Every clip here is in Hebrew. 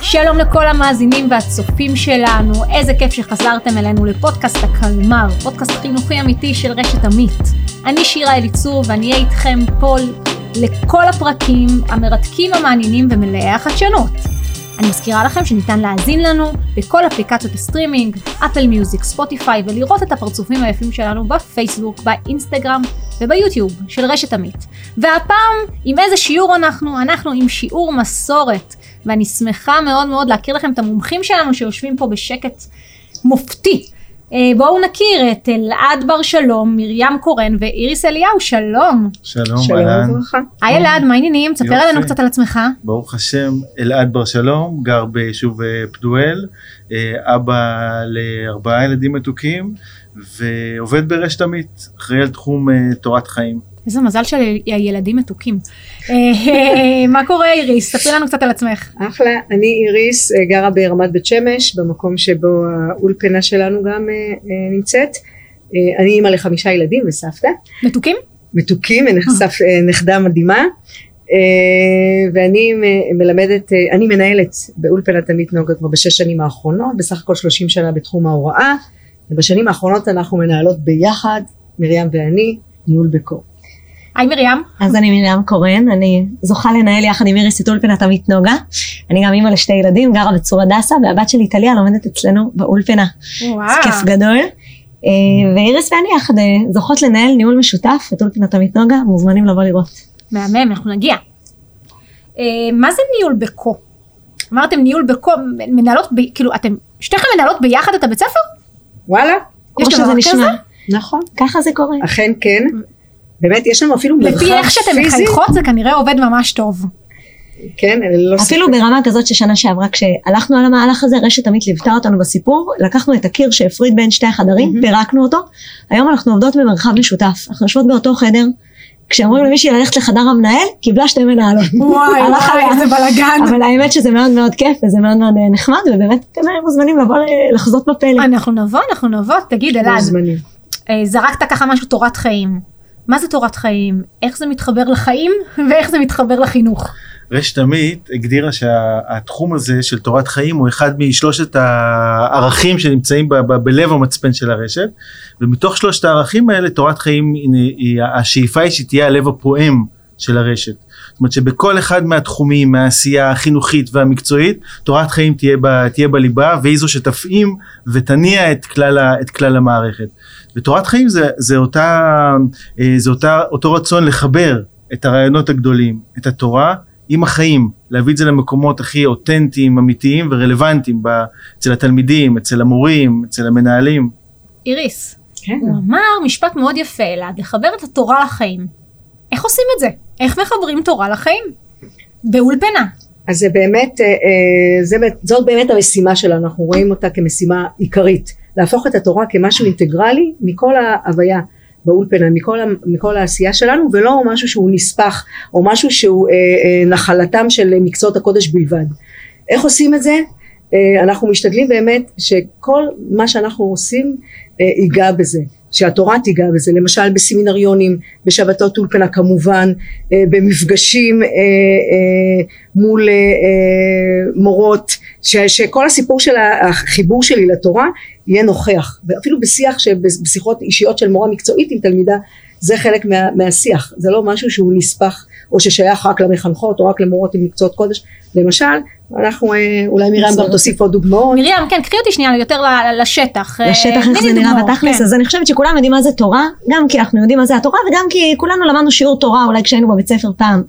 שלום לכל המאזינים והצופים שלנו, איזה כיף שחזרתם אלינו לפודקאסט הקלמר, פודקאסט חינוכי אמיתי של רשת עמית. אני שירה אליצור ואני אהיה איתכם פה לכל הפרקים המרתקים, המעניינים ומלאי החדשנות. אני מזכירה לכם שניתן להאזין לנו בכל אפליקציות הסטרימינג, אפל מיוזיק, ספוטיפיי, ולראות את הפרצופים היפים שלנו בפייסבוק, באינסטגרם וביוטיוב של רשת עמית. והפעם, עם איזה שיעור אנחנו? אנחנו עם שיעור מסורת, ואני שמחה מאוד מאוד להכיר לכם את המומחים שלנו שיושבים פה בשקט מופתי. אה, בואו נכיר את אלעד בר שלום, מרים קורן ואיריס אליהו, שלום. שלום, שלום אהלן. וברכה. היי אלעד, מה העניינים? תספר. עלינו קצת על עצמך. ברוך השם, אלעד בר שלום, גר ביישוב אה, פדואל, אה, אבא לארבעה ילדים מתוקים, ועובד ברשת עמית, אחראי על תחום אה, תורת חיים. איזה מזל שהילדים מתוקים. אה, מה קורה איריס? ספרי לנו קצת על עצמך. אחלה, אני איריס, אה, גרה ברמת בית שמש, במקום שבו האולפנה שלנו גם אה, אה, נמצאת. אה, אני אימא לחמישה ילדים וסבתא, מתוקים? מתוקים, אה, נכדה מדהימה. אה, ואני מלמדת, אה, אני מנהלת באולפנת עמית נוגה כבר בשש שנים האחרונות, בסך הכל שלושים שנה בתחום ההוראה, ובשנים האחרונות אנחנו מנהלות ביחד, מרים ואני, ניהול בקור. היי מרים. אז אני מרים קורן, אני זוכה לנהל יחד עם איריס את אולפנת עמית נוגה. אני גם אימא לשתי ילדים, גרה בצור הדסה, והבת שלי טליה לומדת אצלנו באולפנה. וואו. זה כיף גדול. אה, ואיריס ואני יחד אה, זוכות לנהל ניהול משותף את אולפנת עמית נוגה, מוזמנים לבוא לראות. מהמם, אנחנו נגיע. אה, מה זה ניהול בקו? אמרתם ניהול בקו, מנהלות, ב, כאילו אתם שתיכן מנהלות ביחד את הבית ספר? וואלה, כמו שזה כזה? נשמע. נכון. ככה זה קורה. אכן כן. באמת יש לנו אפילו מרחב לפי איך שאתם פיזי. מחייכות זה כנראה עובד ממש טוב. כן, ללא אפילו ספק. ברמה כזאת ששנה שעברה כשהלכנו על המהלך הזה רשת עמית ליוותה אותנו בסיפור לקחנו את הקיר שהפריד בין שתי החדרים מהמם. פירקנו אותו היום אנחנו עובדות במרחב משותף אנחנו יושבות באותו חדר כשאומרים למישהי ללכת לחדר המנהל קיבלה שתי מנהלות וואי וואי. איזה בלאגן. אבל האמת שזה מאוד מאוד כיף וזה מאוד מאוד אה, נחמד ובאמת אתם אה, מוזמנים לבוא ל- לחזות בפלא אנחנו נבוא, אנחנו נבוא, תגיד אלעד, מוזמנים. אה, זרקת ככה משהו תורת חיים. מה זה תורת חיים? איך זה מתחבר לחיים ואיך זה מתחבר לחינוך? רשת עמית הגדירה שהתחום הזה של תורת חיים הוא אחד משלושת הערכים שנמצאים ב- ב- בלב המצפן של הרשת ומתוך שלושת הערכים האלה תורת חיים היא- היא- השאיפה היא שתהיה הלב הפועם של הרשת. זאת אומרת שבכל אחד מהתחומים מהעשייה החינוכית והמקצועית תורת חיים תהיה, ב, תהיה בליבה והיא זו שתפעים ותניע את כלל, ה, את כלל המערכת. ותורת חיים זה, זה, אותה, אה, זה אותה, אותו רצון לחבר את הרעיונות הגדולים, את התורה עם החיים, להביא את זה למקומות הכי אותנטיים, אמיתיים ורלוונטיים ב- אצל התלמידים, אצל המורים, אצל המנהלים. איריס, כן. הוא אמר משפט מאוד יפה אלעד, לחבר את התורה לחיים. איך עושים את זה? איך מחברים תורה לחיים? באולפנה. אז זה באמת, אה, אה, זה, באמת- זאת באמת המשימה שלנו, אנחנו רואים אותה כמשימה עיקרית, להפוך את התורה כמשהו אינטגרלי מכל ההוויה באולפנה, מכל, מכל העשייה שלנו, ולא משהו שהוא נספח, או משהו שהוא אה, אה, נחלתם של מקצועות הקודש בלבד. איך עושים את זה? אה, אנחנו משתדלים באמת שכל מה שאנחנו עושים אה, ייגע בזה, שהתורה תיגע בזה, למשל בסמינריונים, בשבתות אולפנה כמובן, אה, במפגשים אה, אה, מול מורות, ש, שכל הסיפור של החיבור שלי לתורה יהיה נוכח, ואפילו בשיח, בשיחות אישיות של מורה מקצועית עם תלמידה, זה חלק מה, מהשיח, זה לא משהו שהוא נספח או ששייך רק למחנכות או רק למורות עם מקצועות קודש, למשל אנחנו אה, אולי מרים גם תוסיף עוד דוגמאות מרים, כן, קחי אותי שנייה יותר לשטח. אה, לשטח איך זה נראה דוגמאות, בתכלס כן. אז אני חושבת שכולם יודעים מה זה תורה גם כי אנחנו יודעים מה זה התורה וגם כי כולנו למדנו שיעור תורה אולי כשהיינו בבית ספר פעם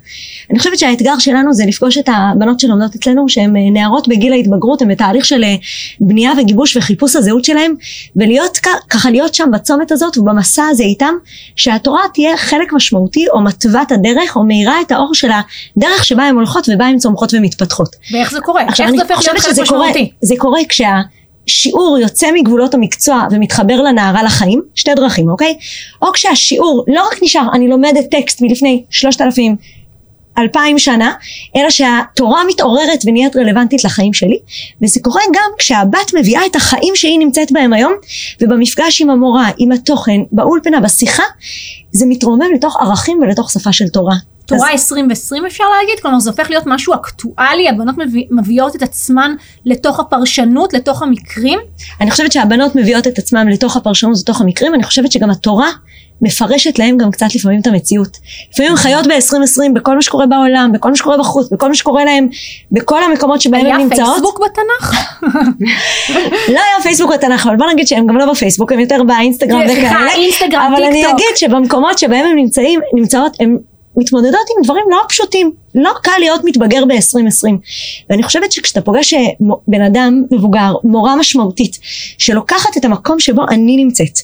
אני חושבת שהאתגר שלנו זה לפגוש את הבנות שלומדות אצלנו שהן אה, נערות בגיל ההתבגרות הן בתהליך של בנייה וגיבוש וחיפוש הזהות שלהם ולהיות ככה להיות שם בצומת הזאת ובמסע הזה איתם שהתורה תהיה חלק משמעותי או מתוות הדרך או מאירה את האור של הדרך שבה הן הולכות ובה הן צומחות ומתפתחות ואיך זה קורה? עכשיו איך זה הופך להיות חלק משמעותי? זה קורה כשהשיעור יוצא מגבולות המקצוע ומתחבר לנערה לחיים, שתי דרכים אוקיי? או כשהשיעור לא רק נשאר אני לומדת טקסט מלפני שלושת אלפים אלפיים שנה, אלא שהתורה מתעוררת ונהיית רלוונטית לחיים שלי, וזה קורה גם כשהבת מביאה את החיים שהיא נמצאת בהם היום, ובמפגש עם המורה, עם התוכן, באולפנה, בשיחה, זה מתרומם לתוך ערכים ולתוך שפה של תורה. תורה 2020 אפשר להגיד? כלומר זה הופך להיות משהו אקטואלי, הבנות מביא, מביאות את עצמן לתוך הפרשנות, לתוך המקרים? אני חושבת שהבנות מביאות את עצמן לתוך הפרשנות, לתוך המקרים, אני חושבת שגם התורה מפרשת להם גם קצת לפעמים את המציאות. לפעמים הן חיות ב-2020 בכל מה שקורה בעולם, בכל מה שקורה בחוץ, בכל מה שקורה להם, בכל המקומות שבהם הן נמצאות. היה פייסבוק בתנ"ך? לא היה פייסבוק בתנ"ך, אבל בוא נגיד שהם גם לא בפייסבוק, הם יותר באינסטגרם וכאלה. סליחה, אינסטגרם, אבל אני. אגיד שבמקומות שבהם הם נמצאים, נמצאות, הם מתמודדות עם דברים לא פשוטים. לא קל להיות מתבגר ב-2020. ואני חושבת שכשאתה פוגש אה, בן אדם מבוגר, מורה משמעותית, שלוקחת את המקום שבו אני נמצאת,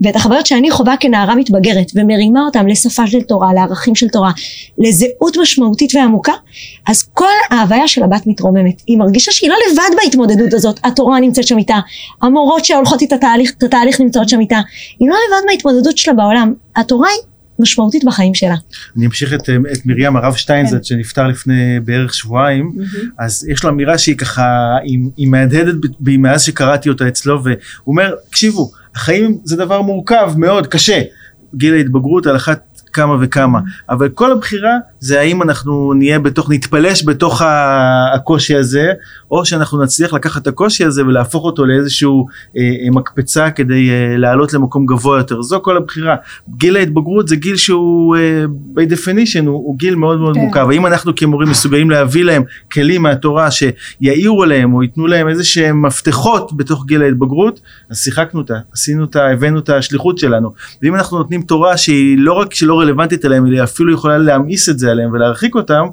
ואת החוויות שאני חווה כנערה מתבגרת, ומרימה אותם לשפה של תורה, לערכים של תורה, לזהות משמעותית ועמוקה, אז כל ההוויה של הבת מתרוממת. היא מרגישה שהיא לא לבד בהתמודדות הזאת, התורה נמצאת שם איתה, המורות שהולכות את התהליך, את התהליך נמצאות שם איתה, היא לא לבד בהתמודדות שלה בעולם, התורה היא משמעותית בחיים שלה. אני אמשיך את, את מרים הרב שטיינזרט שנפטר לפני בערך שבועיים. אז יש לו אמירה שהיא ככה היא, היא מהדהדת בי מאז שקראתי אותה אצלו והוא אומר תקשיבו החיים זה דבר מורכב מאוד קשה. גיל ההתבגרות על אחת כמה וכמה. אבל כל הבחירה זה האם אנחנו נהיה בתוך נתפלש בתוך הקושי הזה או שאנחנו נצליח לקחת את הקושי הזה ולהפוך אותו לאיזשהו אה, אה, מקפצה כדי אה, לעלות למקום גבוה יותר. זו כל הבחירה. גיל ההתבגרות זה גיל שהוא אה, by definition הוא, הוא גיל מאוד מאוד כן. מורכב. האם אנחנו כמורים מסוגלים להביא להם כלים מהתורה שיעירו להם או ייתנו להם איזה שהם מפתחות בתוך גיל ההתבגרות? אז שיחקנו אותה עשינו אותה הבאנו את השליחות שלנו. ואם אנחנו נותנים תורה שהיא לא רק שלא רלוונטית אליהם אלא אפילו יכולה להמאיס את זה עליהם ולהרחיק אותם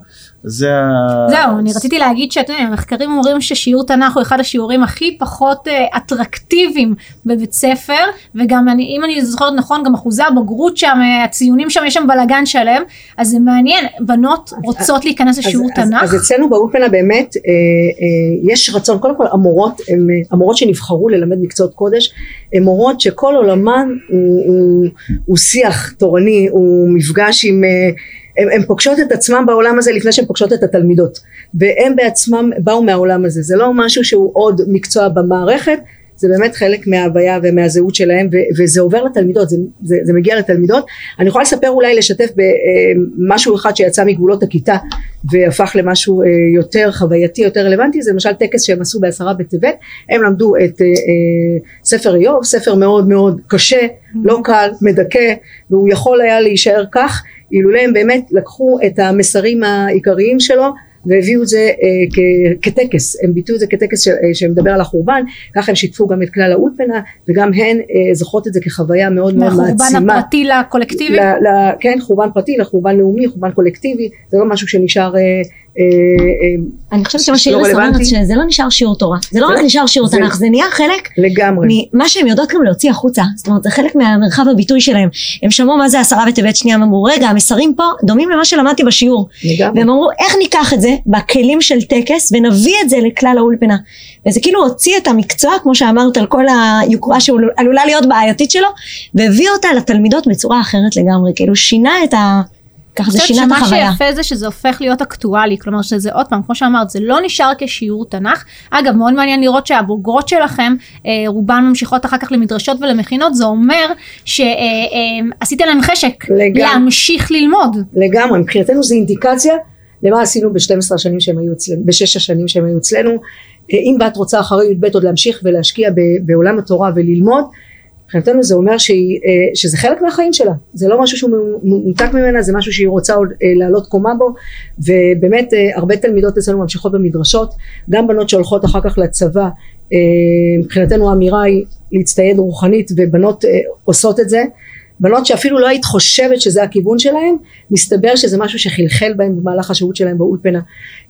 זה ה... זהו, אני רציתי להגיד שאתם יודעים, המחקרים אומרים ששיעור תנ"ך הוא אחד השיעורים הכי פחות אה, אטרקטיביים בבית ספר, וגם אני, אם אני זוכרת נכון, גם אחוזי הבגרות שם, אה, הציונים שם, יש שם בלאגן שלם, אז זה מעניין, בנות רוצות להיכנס לשיעור תנ"ך. אז, אז אצלנו באולפנה באמת אה, אה, יש רצון, קודם כל המורות, הם, המורות שנבחרו ללמד מקצועות קודש, הן מורות שכל עולמן הוא, הוא, הוא שיח תורני, הוא מפגש עם... אה, הן פוגשות את עצמן בעולם הזה לפני שהן פוגשות את התלמידות. והם בעצמם באו מהעולם הזה. זה לא משהו שהוא עוד מקצוע במערכת זה באמת חלק מההוויה ומהזהות שלהם ו- וזה עובר לתלמידות זה, זה, זה מגיע לתלמידות. אני יכולה לספר אולי לשתף במשהו אחד שיצא מגבולות הכיתה והפך למשהו אה, יותר חווייתי יותר רלוונטי זה למשל טקס שהם עשו בעשרה בטבת. הם למדו את אה, אה, ספר איוב ספר מאוד מאוד קשה לא קל מדכא והוא יכול היה להישאר כך אילולא הם באמת לקחו את המסרים העיקריים שלו והביאו את זה אה, כ- כטקס, הם ביטאו את זה כטקס ש- אה, שמדבר על החורבן, ככה הם שיתפו גם את כלל האולפנה וגם הן אה, זוכרות את זה כחוויה מאוד מאוד מהחורבן מעצימה. הפרטי לקולקטיבי. ל, ל, כן, חורבן פרטי לחורבן לאומי, חורבן קולקטיבי, זה לא משהו שנשאר אה, אני חושבת שמה לא שאיריס אומרת. שזה לא נשאר שיעור תורה, זה לא רק לא- נשאר שיעור תנ"ך, זה נהיה חלק לגמרי. ממה שהם יודעות גם להוציא החוצה, זאת אומרת זה חלק מהמרחב הביטוי שלהם, הם שמעו מה זה עשרה בטבת שנייה, הם אמרו רגע המסרים פה דומים למה שלמדתי בשיעור. והם אמרו איך ניקח את זה בכלים של טקס ונביא את זה לכלל האולפנה, וזה כאילו הוציא את המקצוע כמו שאמרת על כל היוקרה שעלולה להיות בעייתית שלו, והביא אותה לתלמידות בצורה אחרת לגמרי, כאילו שינה את ה... ככה זה אני שינה את חושבת החוויה. שמה שיפה זה שזה הופך להיות אקטואלי, כלומר שזה עוד פעם, כמו שאמרת, זה לא נשאר כשיעור תנ"ך. אגב, מאוד מעניין לראות שהבוגרות שלכם, אה, רובן ממשיכות אחר כך למדרשות ולמכינות, זה אומר שעשיתם להם חשק לגמרי. להמשיך ללמוד. לגמרי, מבחינתנו זה אינדיקציה למה עשינו ב-12 השנים שהם היו אצלנו, בשש השנים שהם היו אצלנו. אה, אם בת רוצה אחרי י"ב עוד להמשיך ולהשקיע ב- בעולם התורה וללמוד, מבחינתנו זה אומר שהיא, אה, שזה חלק מהחיים שלה, זה לא משהו שהוא מנותק ממנה, זה משהו שהיא רוצה עוד אה, לעלות קומה בו, ובאמת אה, הרבה תלמידות אצלנו ממשיכות במדרשות, גם בנות שהולכות אחר כך לצבא, מבחינתנו האמירה היא להצטייד רוחנית ובנות עושות את זה, בנות שאפילו לא היית חושבת שזה הכיוון שלהם, מסתבר שזה משהו שחלחל בהם במהלך השהות שלהם באולפנה.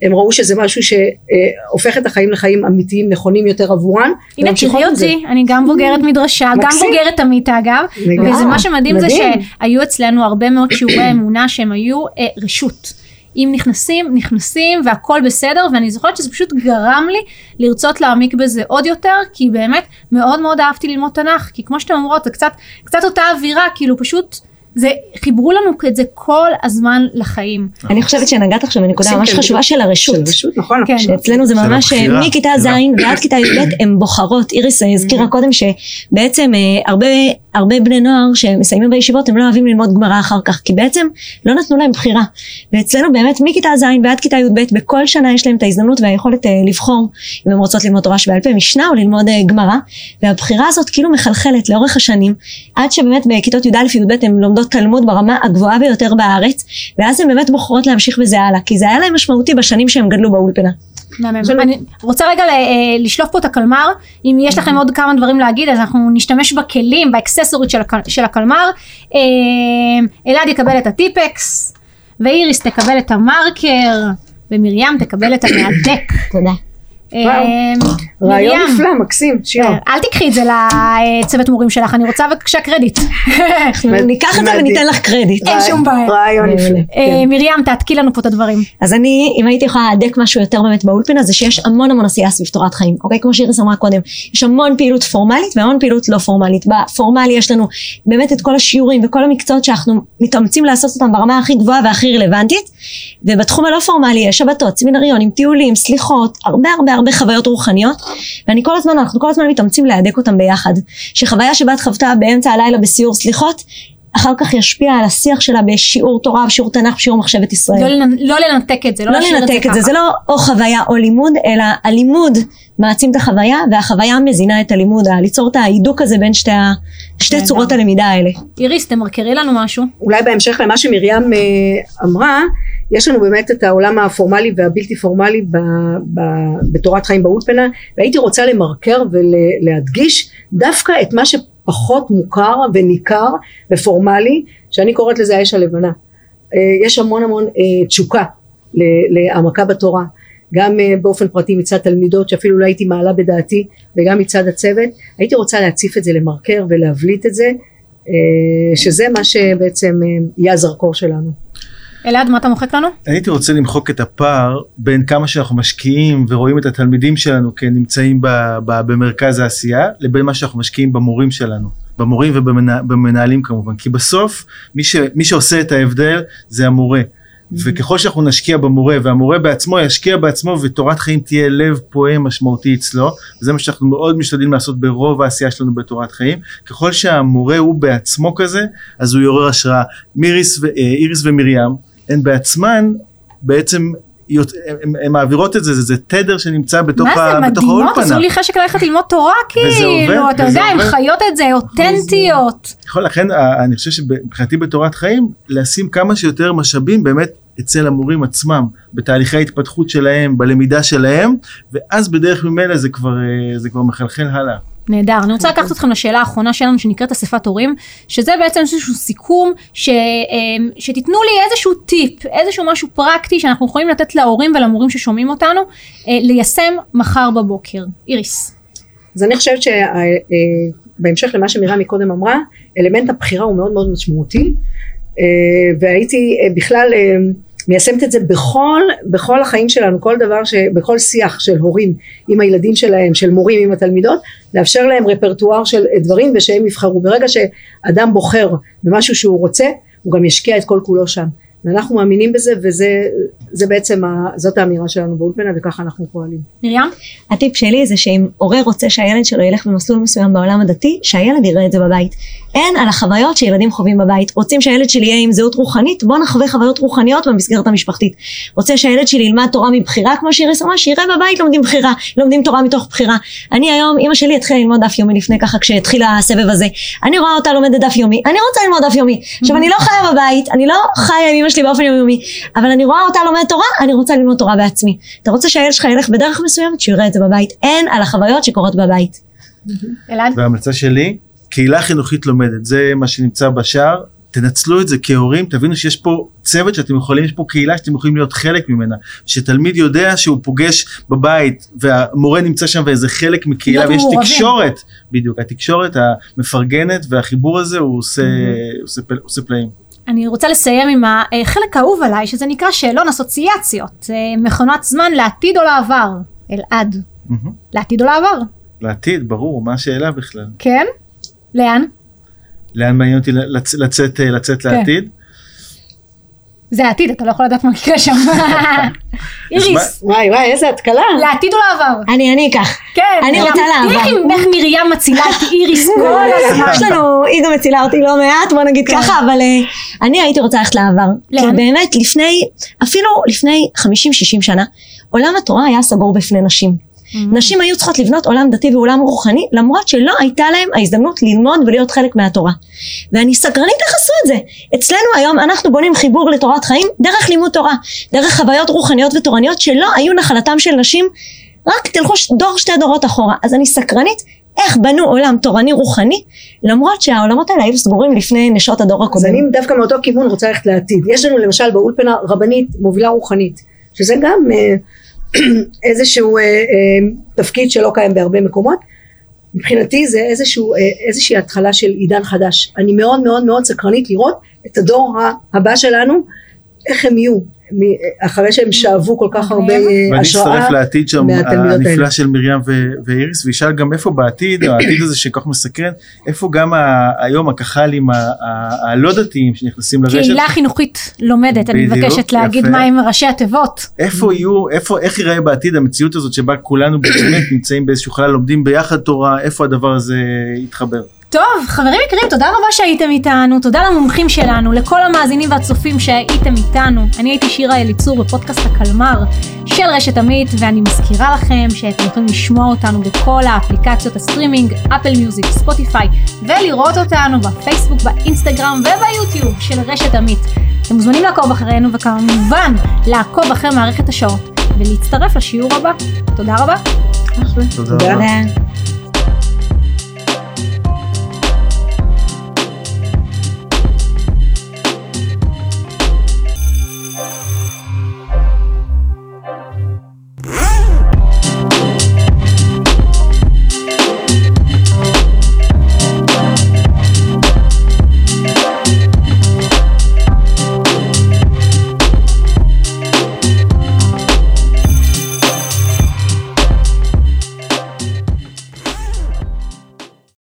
הם ראו שזה משהו שהופך את החיים לחיים אמיתיים נכונים יותר עבורן. הנה תראי. אותי, אני גם בוגרת מדרשה, גם. בוגרת עמית אגב. וזה מה שמדהים זה. שהיו אצלנו הרבה מאוד שיעורי אמונה שהם היו אה, רשות. אם נכנסים, נכנסים והכל בסדר, ואני זוכרת שזה פשוט גרם לי לרצות להעמיק בזה עוד יותר, כי באמת מאוד מאוד אהבתי ללמוד תנ"ך, כי כמו שאתן אומרות, זה קצת, קצת אותה אווירה, כאילו פשוט זה, חיברו לנו את זה כל הזמן לחיים. אני חושבת שנגעת עכשיו בנקודה ממש חשובה של הרשות. של רשות, נכון. כן. שאצלנו זה ממש אה. מכיתה ז' בחירה. ועד כיתה י"ב הן בוחרות, איריס אה, הזכירה קודם שבעצם אה, הרבה, הרבה בני נוער שמסיימים בישיבות הם לא אוהבים ללמוד גמרא אחר כך כי בעצם לא נתנו להם בחירה ואצלנו באמת מכיתה ז' ועד כיתה י"ב בכל שנה יש להם את ההזדמנות והיכולת לבחור אם הן רוצות ללמוד תורה שבעל פה משנה או ללמוד גמרא והבחירה הזאת כאילו מחלחלת לאורך השנים עד שבאמת בכיתות י"א י"ב הן לומדות תלמוד ברמה הגבוהה ביותר בארץ ואז הן באמת בוחרות להמשיך בזה הלאה כי זה היה להם משמעותי בשנים שהם גדלו באולפנה. עכשיו- אני רוצה רגע אה, לשלוף פה את הקלמר, אם יש לכם עוד כמה דברים להגיד אז אנחנו נשתמש בכלים, באקססורית של הקלמר. אה, אלעד יקבל את הטיפקס, ואיריס תקבל את המרקר, ומרים תקבל את המהדק. תודה. אה, רעיון מרים, נפלא, מקסים, שירה. אה, אל תיקחי את זה לצוות מורים שלך, אני רוצה בבקשה קרדיט. ניקח את זה וניתן לך קרדיט. אין שום בעיה. רעיון. נפלא. אה, כן. מרים, תעתקי לנו פה את הדברים. אז אני, אם הייתי יכולה להדק משהו יותר באמת באולפנה, זה שיש המון המון עשייה סביב תורת חיים, אוקיי? כמו שאיריס אמרה קודם, יש המון פעילות פורמלית והמון פעילות לא פורמלית. בפורמלי יש לנו באמת את כל השיעורים וכל המקצועות שאנחנו מתאמצים לעשות אותם ברמה הכי גבוהה והכי רלוונטית, ובתחום הלא פורמלי יש שבתות, סמינריונים, טיולים, סליחות, הרבה הרבה הרבה חוויות רוחניות, ואני כל הזמן, אנחנו כל הזמן מתאמצים להדק אותם ביחד. שחוויה שבה את חוותה באמצע הלילה בסיור סליחות, אחר כך ישפיע על השיח שלה בשיעור תורה, בשיעור תנ"ך, בשיעור מחשבת ישראל. לא לא לנתק את זה, לא לא להשאיר לנתק את זה, ככה. זה לא או חוויה או לימוד, אלא הלימוד מעצים את החוויה והחוויה מזינה את הלימוד, ליצור את ההידוק הזה בין שתי, שתי. צורות הלמידה האלה. איריס, תמרקרי לנו משהו. אולי בהמשך למה שמרים אה, אמרה, יש לנו באמת את העולם הפורמלי והבלתי פורמלי ב, ב, בתורת חיים באולפנה, והייתי רוצה למרקר ולהדגיש דווקא את מה שפחות מוכר וניכר ופורמלי, שאני קוראת לזה האש הלבנה. אה, יש המון המון אה, תשוקה להעמקה בתורה. גם אה, באופן פרטי מצד תלמידות שאפילו לא הייתי מעלה בדעתי וגם מצד הצוות הייתי רוצה להציף את זה למרקר ולהבליט את זה שזה מה שבעצם יהיה הזרקור שלנו. אלעד, מה אתה מוחק לנו? הייתי רוצה למחוק את הפער בין כמה שאנחנו משקיעים ורואים את התלמידים שלנו כנמצאים ב, ב, במרכז העשייה לבין מה שאנחנו משקיעים במורים שלנו. במורים ובמנהלים כמובן. כי בסוף מי, ש, מי שעושה את ההבדל זה המורה. וככל שאנחנו נשקיע במורה והמורה בעצמו ישקיע בעצמו ותורת חיים תהיה לב פועם משמעותי אצלו זה מה שאנחנו מאוד משתדלים לעשות ברוב העשייה שלנו בתורת חיים. ככל שהמורה הוא בעצמו כזה אז הוא יעורר השראה. מיריס ו- אה, איריס ומרים הן בעצמן בעצם הן- מעבירות את זה זה, זה תדר שנמצא בתוך, מה זה ה- מדהימות, האולפנה. עשו לי חשק ללכת ללמוד תורה וזה עובד, כאילו, אתה יודע, הן. חיות את זה, אותנטיות. יכול, לכן אני חושב שמבחינתי בתורת חיים לשים כמה שיותר משאבים באמת אצל המורים עצמם בתהליכי ההתפתחות שלהם בלמידה שלהם ואז בדרך ממילא זה כבר אה, זה כבר מחלחל הלאה. נהדר, אני רוצה לקחת אתכם לשאלה האחרונה שלנו שנקראת אספת הורים, שזה בעצם איזשהו סיכום, ש, אמ, שתיתנו לי איזשהו טיפ, איזשהו משהו פרקטי שאנחנו יכולים לתת להורים ולמורים ששומעים אותנו, אה, ליישם מחר בבוקר. איריס. אז אני חושבת שבהמשך למה שמרים מקודם אמרה, אלמנט הבחירה הוא מאוד מאוד משמעותי, אה, והייתי אה, בכלל אה, מיישמת את זה בכל, בכל החיים שלנו, כל דבר, ש, בכל שיח של הורים עם הילדים שלהם, של מורים עם התלמידות, לאפשר להם רפרטואר של דברים ושהם יבחרו. ברגע שאדם בוחר במשהו שהוא רוצה, הוא גם ישקיע את כל כולו שם. ואנחנו מאמינים בזה וזה זה בעצם, ה, זאת האמירה שלנו באולפנה וככה אנחנו פועלים. מרים? הטיפ שלי זה שאם הורה רוצה שהילד שלו ילך במסלול מסוים בעולם הדתי, שהילד יראה את זה בבית. אין על החוויות שילדים חווים בבית. רוצים שהילד שלי יהיה עם זהות רוחנית? בוא נחווה חוויות רוחניות במסגרת המשפחתית. רוצה שהילד שלי ילמד תורה מבחירה, כמו שאיריס אמרה, שיראה בבית לומדים בחירה, לומדים תורה מתוך בחירה. אני היום, אימא שלי התחילה ללמוד דף יומי לפני ככה, כשהתחיל הסבב הזה. אני רואה אותה לומדת דף יומי, אני רוצה ללמוד דף יומי. עכשיו אני לא חיה בבית, אני לא חיה עם אמא שלי באופן יומיומי, אבל אני רואה אותה לומדת תורה, אני רוצה ללמוד תורה בעצמי. אתה רוצה שהילד שלך ילך בדרך מסוימת, שיראה את זה בבית. אין על החוויות שקורות בבית. אלעד? וההמלצה שלי קהילה חינוכית לומדת זה מה שנמצא בשער תנצלו את זה כהורים תבינו שיש פה צוות שאתם יכולים יש פה קהילה שאתם יכולים להיות חלק ממנה שתלמיד יודע שהוא פוגש בבית והמורה נמצא שם ואיזה חלק מקהילה ויש מעורבים. תקשורת בדיוק התקשורת המפרגנת והחיבור הזה הוא עושה, עושה, פל- עושה פלאים. אני רוצה לסיים עם החלק האהוב עליי, שזה נקרא שאלון אסוציאציות. אה, מכונת זמן לעתיד או לעבר. אלעד. לעתיד או לעבר? לעתיד ברור מה השאלה בכלל כן? לאן? לאן מעניין אותי לצ- לצאת, אה, לצאת כן. לעתיד. זה העתיד, אתה לא יכול לדעת מה יקרה שם. איריס, וואי וואי איזה התקלה. לעתיד או לעבר? אני, אני אקח. כן. אני רוצה לעבר. איך- איך מרים מצילה את איריס כל הזמן. יש לנו, היא גם מצילה אותי לא מעט, בוא נגיד ככה, אבל אה, אני הייתי רוצה ללכת לעבר. כי לאן? באמת לפני, אפילו לפני 50-60 שנה, עולם התורה היה סגור בפני נשים. נשים היו צריכות לבנות עולם דתי ועולם רוחני, למרות שלא הייתה להם ההזדמנות ללמוד ולהיות חלק מהתורה. ואני סקרנית איך עשו את זה. אצלנו היום אנחנו בונים חיבור לתורת חיים דרך לימוד תורה, דרך חוויות רוחניות ותורניות שלא היו נחלתם של נשים, רק תלכו דור שתי דורות אחורה. אז אני סקרנית איך בנו עולם תורני רוחני, למרות שהעולמות האלה היו סגורים לפני נשות הדור אז הקודם. אני דווקא מאותו כיוון רוצה ללכת לעתיד. יש לנו למשל באולפנה רבנית מובילה רוחנית, שזה גם אה, איזשהו אה, אה, תפקיד שלא קיים בהרבה מקומות. מבחינתי זה איזשהו, אה, איזושהי התחלה של עידן חדש. אני מאוד מאוד מאוד סקרנית לראות את הדור הבא שלנו, איך הם יהיו, אחרי שהם שאבו כל כך הרבה אה, ואני השראה. אצטרף לעתיד שם הנפלא. של מרים ואיריס וישאל גם איפה בעתיד העתיד הזה שכל כך מסקרן איפה גם היום הכח"לים ה- ה- הלא דתיים שנכנסים לרשת קהילה חינוכית לומדת, אני מבקשת להגיד. מה עם ראשי התיבות. איפה יהיו איפה איך ייראה בעתיד המציאות הזאת שבה כולנו באמת נמצאים באיזשהו חלל לומדים ביחד תורה איפה הדבר הזה יתחבר. טוב, חברים יקרים, תודה רבה שהייתם איתנו, תודה למומחים שלנו, לכל המאזינים והצופים שהייתם איתנו. אני הייתי שירה אליצור בפודקאסט הקלמר של רשת עמית, ואני מזכירה לכם שאתם יכולים לשמוע אותנו בכל האפליקציות הסטרימינג, אפל מיוזיק, ספוטיפיי, ולראות אותנו בפייסבוק, באינסטגרם וביוטיוב של רשת עמית. אתם מוזמנים לעקוב אחרינו, וכמובן לעקוב אחרי מערכת השעות, ולהצטרף לשיעור הבא. תודה רבה. תודה תודה. רבה. תודה.